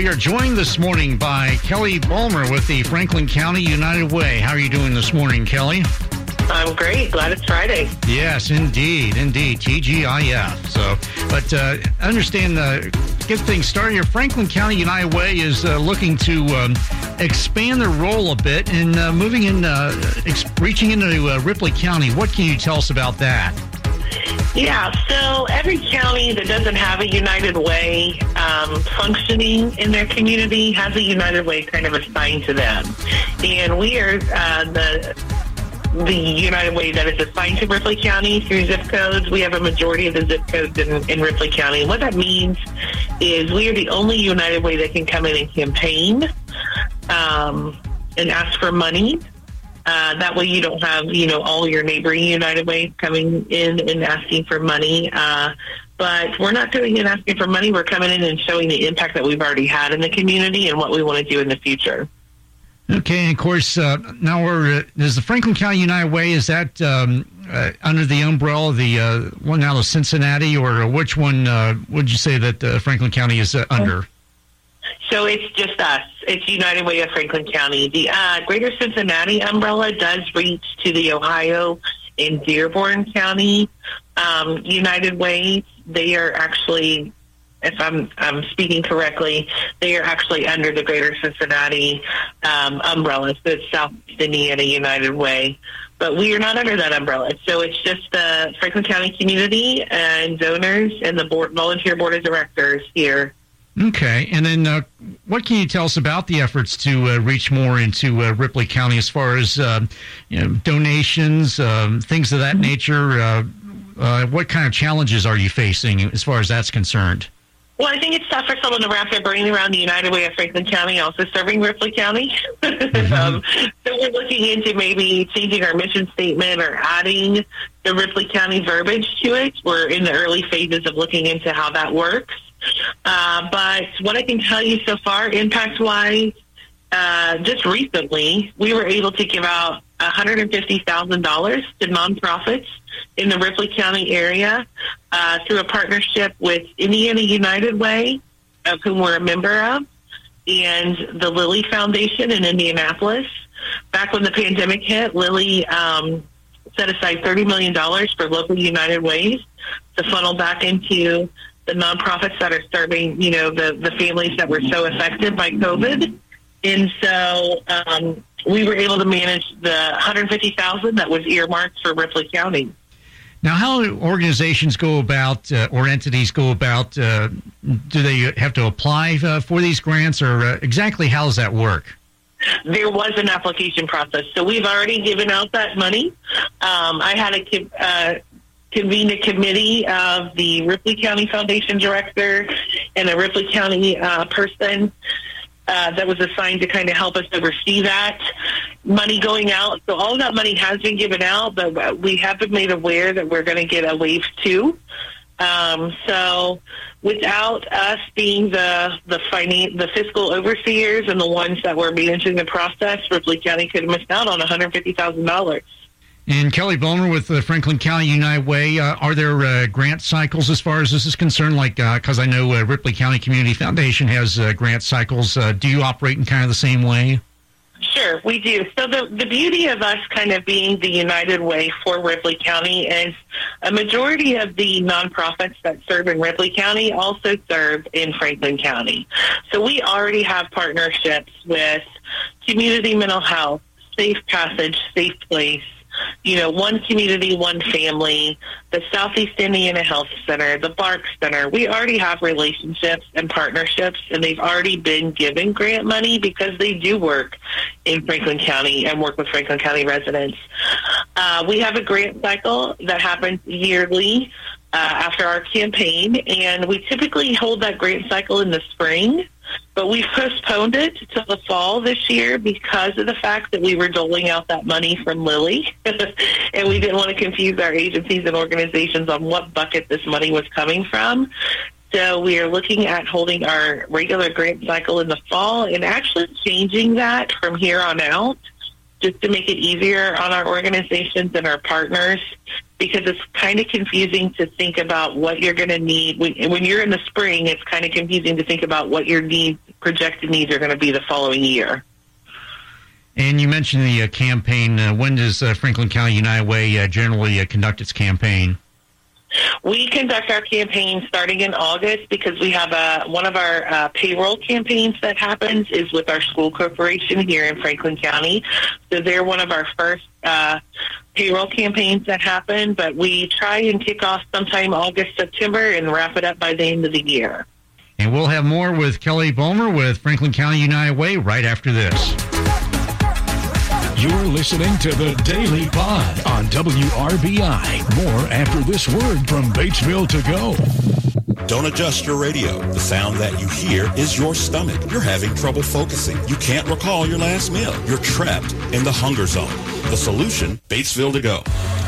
we are joined this morning by Kelly Bulmer with the Franklin County United Way. How are you doing this morning, Kelly? I'm great. Glad it's Friday. Yes, indeed, indeed. TGIF. So, but uh, understand, uh, get things started here. Franklin County United Way is uh, looking to um, expand their role a bit and uh, moving in, uh, ex- reaching into uh, Ripley County. What can you tell us about that? Yeah, so every county that doesn't have a United Way um, functioning in their community has a United Way kind of assigned to them. And we are uh, the the United Way that is assigned to Ripley County through zip codes. We have a majority of the zip codes in, in Ripley County. What that means is we are the only United Way that can come in and campaign um, and ask for money. Uh, that way you don't have, you know, all your neighboring United Ways coming in and asking for money. Uh, but we're not doing it asking for money. We're coming in and showing the impact that we've already had in the community and what we want to do in the future. Okay, and of course, uh, now we're uh, is the Franklin County United Way is that um, uh, under the umbrella of the uh, one out of Cincinnati, or which one uh, would you say that uh, Franklin County is under? So it's just us. It's United Way of Franklin County. The uh, Greater Cincinnati umbrella does reach to the Ohio and Dearborn County um, United Way. They are actually if I'm, I'm speaking correctly, they are actually under the Greater Cincinnati um, umbrella. So it's South Indiana United Way. But we are not under that umbrella. So it's just the Franklin County community and donors and the board, volunteer board of directors here. Okay. And then uh, what can you tell us about the efforts to uh, reach more into uh, Ripley County as far as uh, you know, donations, um, things of that mm-hmm. nature? Uh, uh, what kind of challenges are you facing as far as that's concerned? Well, I think it's tough for someone to wrap their brain around the United Way of Franklin County also serving Ripley County. Mm-hmm. um, so we're looking into maybe changing our mission statement or adding the Ripley County verbiage to it. We're in the early phases of looking into how that works. Uh, but what I can tell you so far, impact-wise, uh, just recently, we were able to give out $150,000 to nonprofits in the Ripley County area uh, through a partnership with Indiana United Way, of whom we're a member of, and the Lilly Foundation in Indianapolis. Back when the pandemic hit, Lilly um, set aside $30 million for local United Ways to funnel back into the nonprofits that are serving, you know, the, the families that were so affected by COVID. And so um, we were able to manage the 150,000 that was earmarked for Ripley County. Now, how do organizations go about uh, or entities go about? Uh, do they have to apply uh, for these grants, or uh, exactly how does that work? There was an application process, so we've already given out that money. Um, I had a uh, convened a committee of the Ripley County Foundation director and a Ripley County uh, person uh, that was assigned to kind of help us oversee that money going out. So all that money has been given out, but we have been made aware that we're going to get a wave two. Um, so without us being the the finan- the fiscal overseers and the ones that were managing the process, Ripley County could have missed out on one hundred fifty thousand dollars. And Kelly Bulmer with the Franklin County United Way, uh, are there uh, grant cycles as far as this is concerned? Like, because uh, I know uh, Ripley County Community Foundation has uh, grant cycles. Do you operate in kind of the same way? Sure, we do. So the the beauty of us kind of being the United Way for Ripley County is a majority of the nonprofits that serve in Ripley County also serve in Franklin County. So we already have partnerships with Community Mental Health, Safe Passage, Safe Place, you know, one community, one family, the Southeast Indiana Health Center, the Bark Center. We already have relationships and partnerships, and they've already been given grant money because they do work in Franklin County and work with Franklin County residents. Uh, we have a grant cycle that happens yearly uh, after our campaign, and we typically hold that grant cycle in the spring. But we postponed it to the fall this year because of the fact that we were doling out that money from Lilly. and we didn't want to confuse our agencies and organizations on what bucket this money was coming from. So we are looking at holding our regular grant cycle in the fall and actually changing that from here on out just to make it easier on our organizations and our partners because it's kind of confusing to think about what you're going to need when, when you're in the spring. It's kind of confusing to think about what your needs projected needs are going to be the following year. And you mentioned the uh, campaign. Uh, when does uh, Franklin County United Way uh, generally uh, conduct its campaign? We conduct our campaign starting in August because we have a one of our uh, payroll campaigns that happens is with our school corporation here in Franklin County. So they're one of our first uh, payroll campaigns that happen. But we try and kick off sometime August, September, and wrap it up by the end of the year. And we'll have more with Kelly Bulmer with Franklin County United Way right after this. You're listening to the Daily Pod on WRBI. More after this word from Batesville to go. Don't adjust your radio. The sound that you hear is your stomach. You're having trouble focusing. You can't recall your last meal. You're trapped in the hunger zone. The solution, Batesville to go.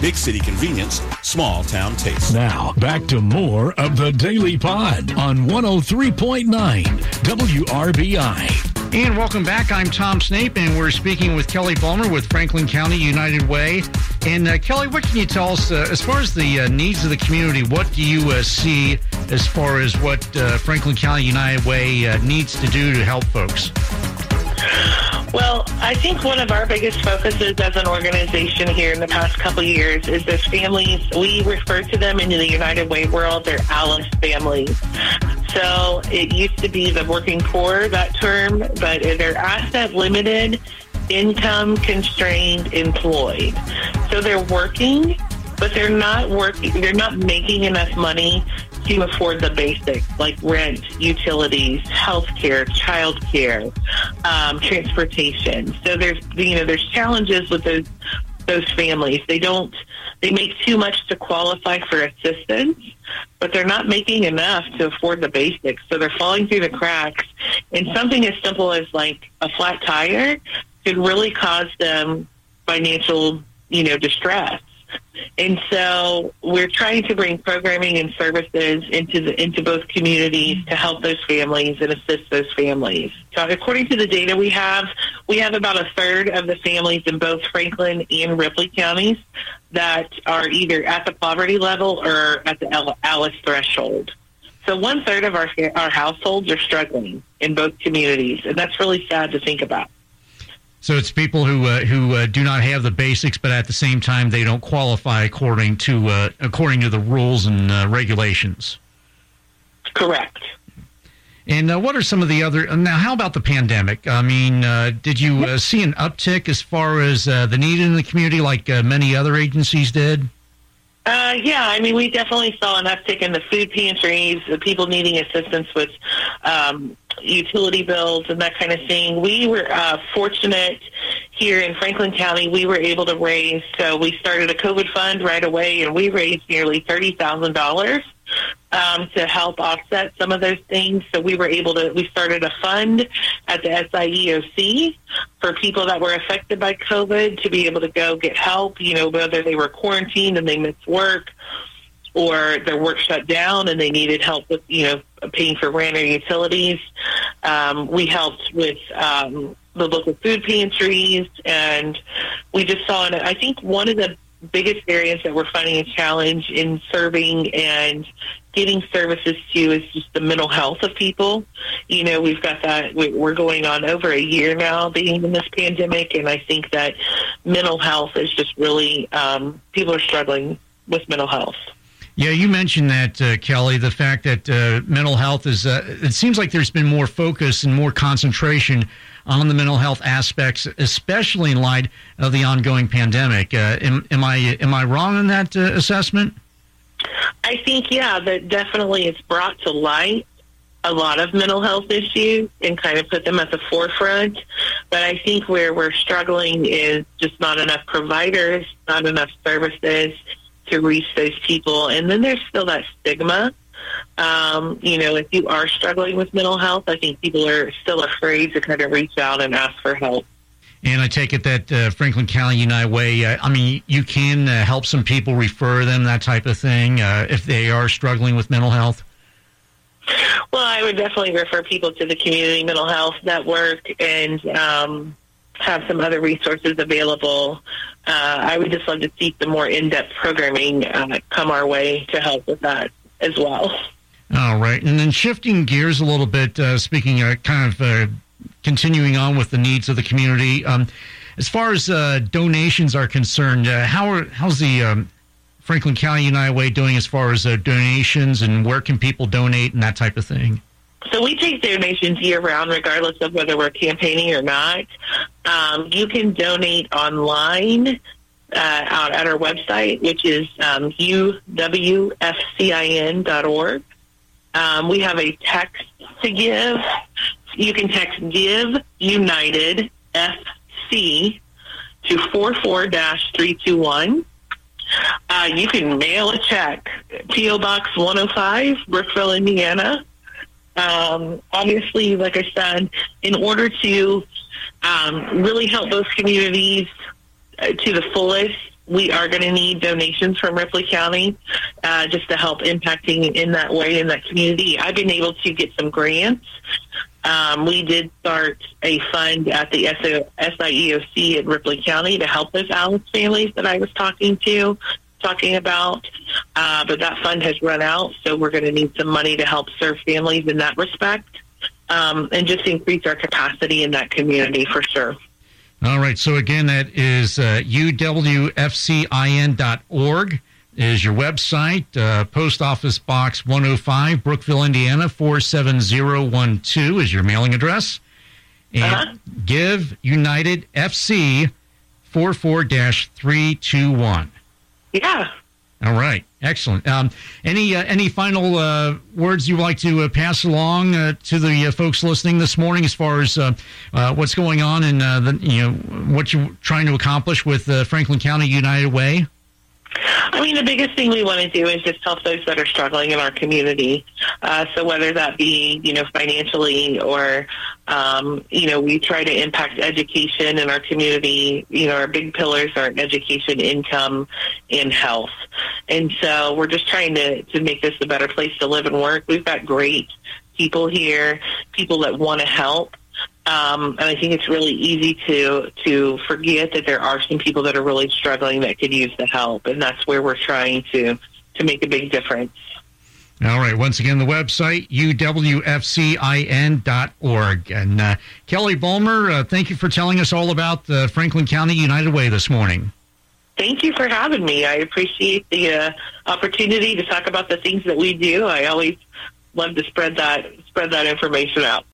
Big city convenience, small town taste. Now, back to more of the Daily Pod on 103.9 WRBI. And welcome back. I'm Tom Snape, and we're speaking with Kelly Bulmer with Franklin County United Way. And uh, Kelly, what can you tell us uh, as far as the uh, needs of the community? What do you uh, see as far as what uh, Franklin County United Way uh, needs to do to help folks? Well, I think one of our biggest focuses as an organization here in the past couple years is this families. We refer to them in the United Way world, they're Alice families. So it used to be the working poor, that term, but they're asset limited, income constrained, employed. So they're working, but they're not working, they're not making enough money to afford the basics like rent, utilities, health care, child care, um, transportation. So there's you know there's challenges with those those families. They don't they make too much to qualify for assistance, but they're not making enough to afford the basics. So they're falling through the cracks. And something as simple as like a flat tire could really cause them financial, you know, distress. And so we're trying to bring programming and services into the into both communities to help those families and assist those families. So according to the data we have, we have about a third of the families in both Franklin and Ripley counties that are either at the poverty level or at the Alice threshold. So one third of our our households are struggling in both communities, and that's really sad to think about. So it's people who uh, who uh, do not have the basics, but at the same time they don't qualify according to uh, according to the rules and uh, regulations. Correct. And uh, what are some of the other? Now, how about the pandemic? I mean, uh, did you see an uptick as far as the need in the community, like many other agencies did? Uh, yeah, I mean, we definitely saw an uptick in the food pantries, the people needing assistance with um, utility bills and that kind of thing. We were uh, fortunate here in Franklin County. We were able to raise, so we started a COVID fund right away, and we raised nearly thirty thousand dollars um, to help offset some of those things. So we were able to. We started a fund at the SIEOC for people that were affected by COVID to be able to go get help. You know, whether they were quarantined and they missed work or their work shut down and they needed help with, you know, paying for rent or utilities. Um, we helped with um, the local food pantries, and we just saw. And I think one of the biggest areas that we're finding a challenge in serving and getting services to is just the mental health of people. You know, we've got that, we're going on over a year now being in this pandemic, and I think that mental health is just really, um, people are struggling with mental health. Yeah, you mentioned that, uh, Kelly, the fact that uh, mental health is, uh, it seems like there's been more focus and more concentration on the mental health aspects, especially in light of the ongoing pandemic. Uh, am, am, I, am I wrong in that uh, assessment? I think, yeah, that definitely it's brought to light a lot of mental health issues and kind of put them at the forefront. But I think where we're struggling is just not enough providers, not enough services, to reach those people. And then there's still that stigma. Um, you know, if you are struggling with mental health, I think people are still afraid to kind of reach out and ask for help. And I take it that uh, Franklin County United Way, uh, I mean, you can uh, help some people, refer them, that type of thing, uh, if they are struggling with mental health? Well, I would definitely refer people to the Community Mental Health Network and um, have some other resources available. Uh, I would just love to see some more in-depth programming uh, come our way to help with that as well. All right, and then shifting gears a little bit, uh, speaking uh, kind of uh, continuing on with the needs of the community. Um, as far as uh, donations are concerned, how are, how's the um, Franklin County United Way doing as far as donations and where can people donate and that type of thing? So we take donations year round, regardless of whether we're campaigning or not. Um, you can donate online uh, out at our website, which is um, uwfcin.org. Um, we have a text to give. You can text Give United FC to 44 321. Uh, you can mail a check, P.O. Box 105, Brookville, Indiana um, obviously, like I said, in order to um, really help those communities to the fullest, we are going to need donations from Ripley County uh, just to help impacting in that way in that community. I've been able to get some grants. Um, we did start a fund at the SIEOC in Ripley County to help those Alice families that I was talking to talking about, uh, but that fund has run out, so we're going to need some money to help serve families in that respect um, and just increase our capacity in that community for sure. All right. So again, that is uh, uwfcin.org is your website. Uh, Post Office Box 105, Brookville, Indiana 47012 is your mailing address. And uh-huh. Give United FC 44 321. Yeah. All right, excellent. Um, any uh, any final uh, words you'd like to uh, pass along uh, to the uh, folks listening this morning, as far as uh, what's going on and the, you know what you're trying to accomplish with Franklin County United Way? I mean, the biggest thing we want to do is just help those that are struggling in our community. Uh, so whether that be, you know, financially or, um, you know, we try to impact education in our community. You know, our big pillars are education, income, and health. And so we're just trying to, to make this a better place to live and work. We've got great people here, people that want to help. Um, and I think it's really easy to to forget that there are some people that are really struggling that could use the help, and that's where we're trying to to make a big difference. All right. Once again, the website, uwfcin.org. And uh, Kelly Bulmer, uh, thank you for telling us all about the Franklin County United Way this morning. Thank you for having me. I appreciate the uh, opportunity to talk about the things that we do. I always love to spread that spread that information out.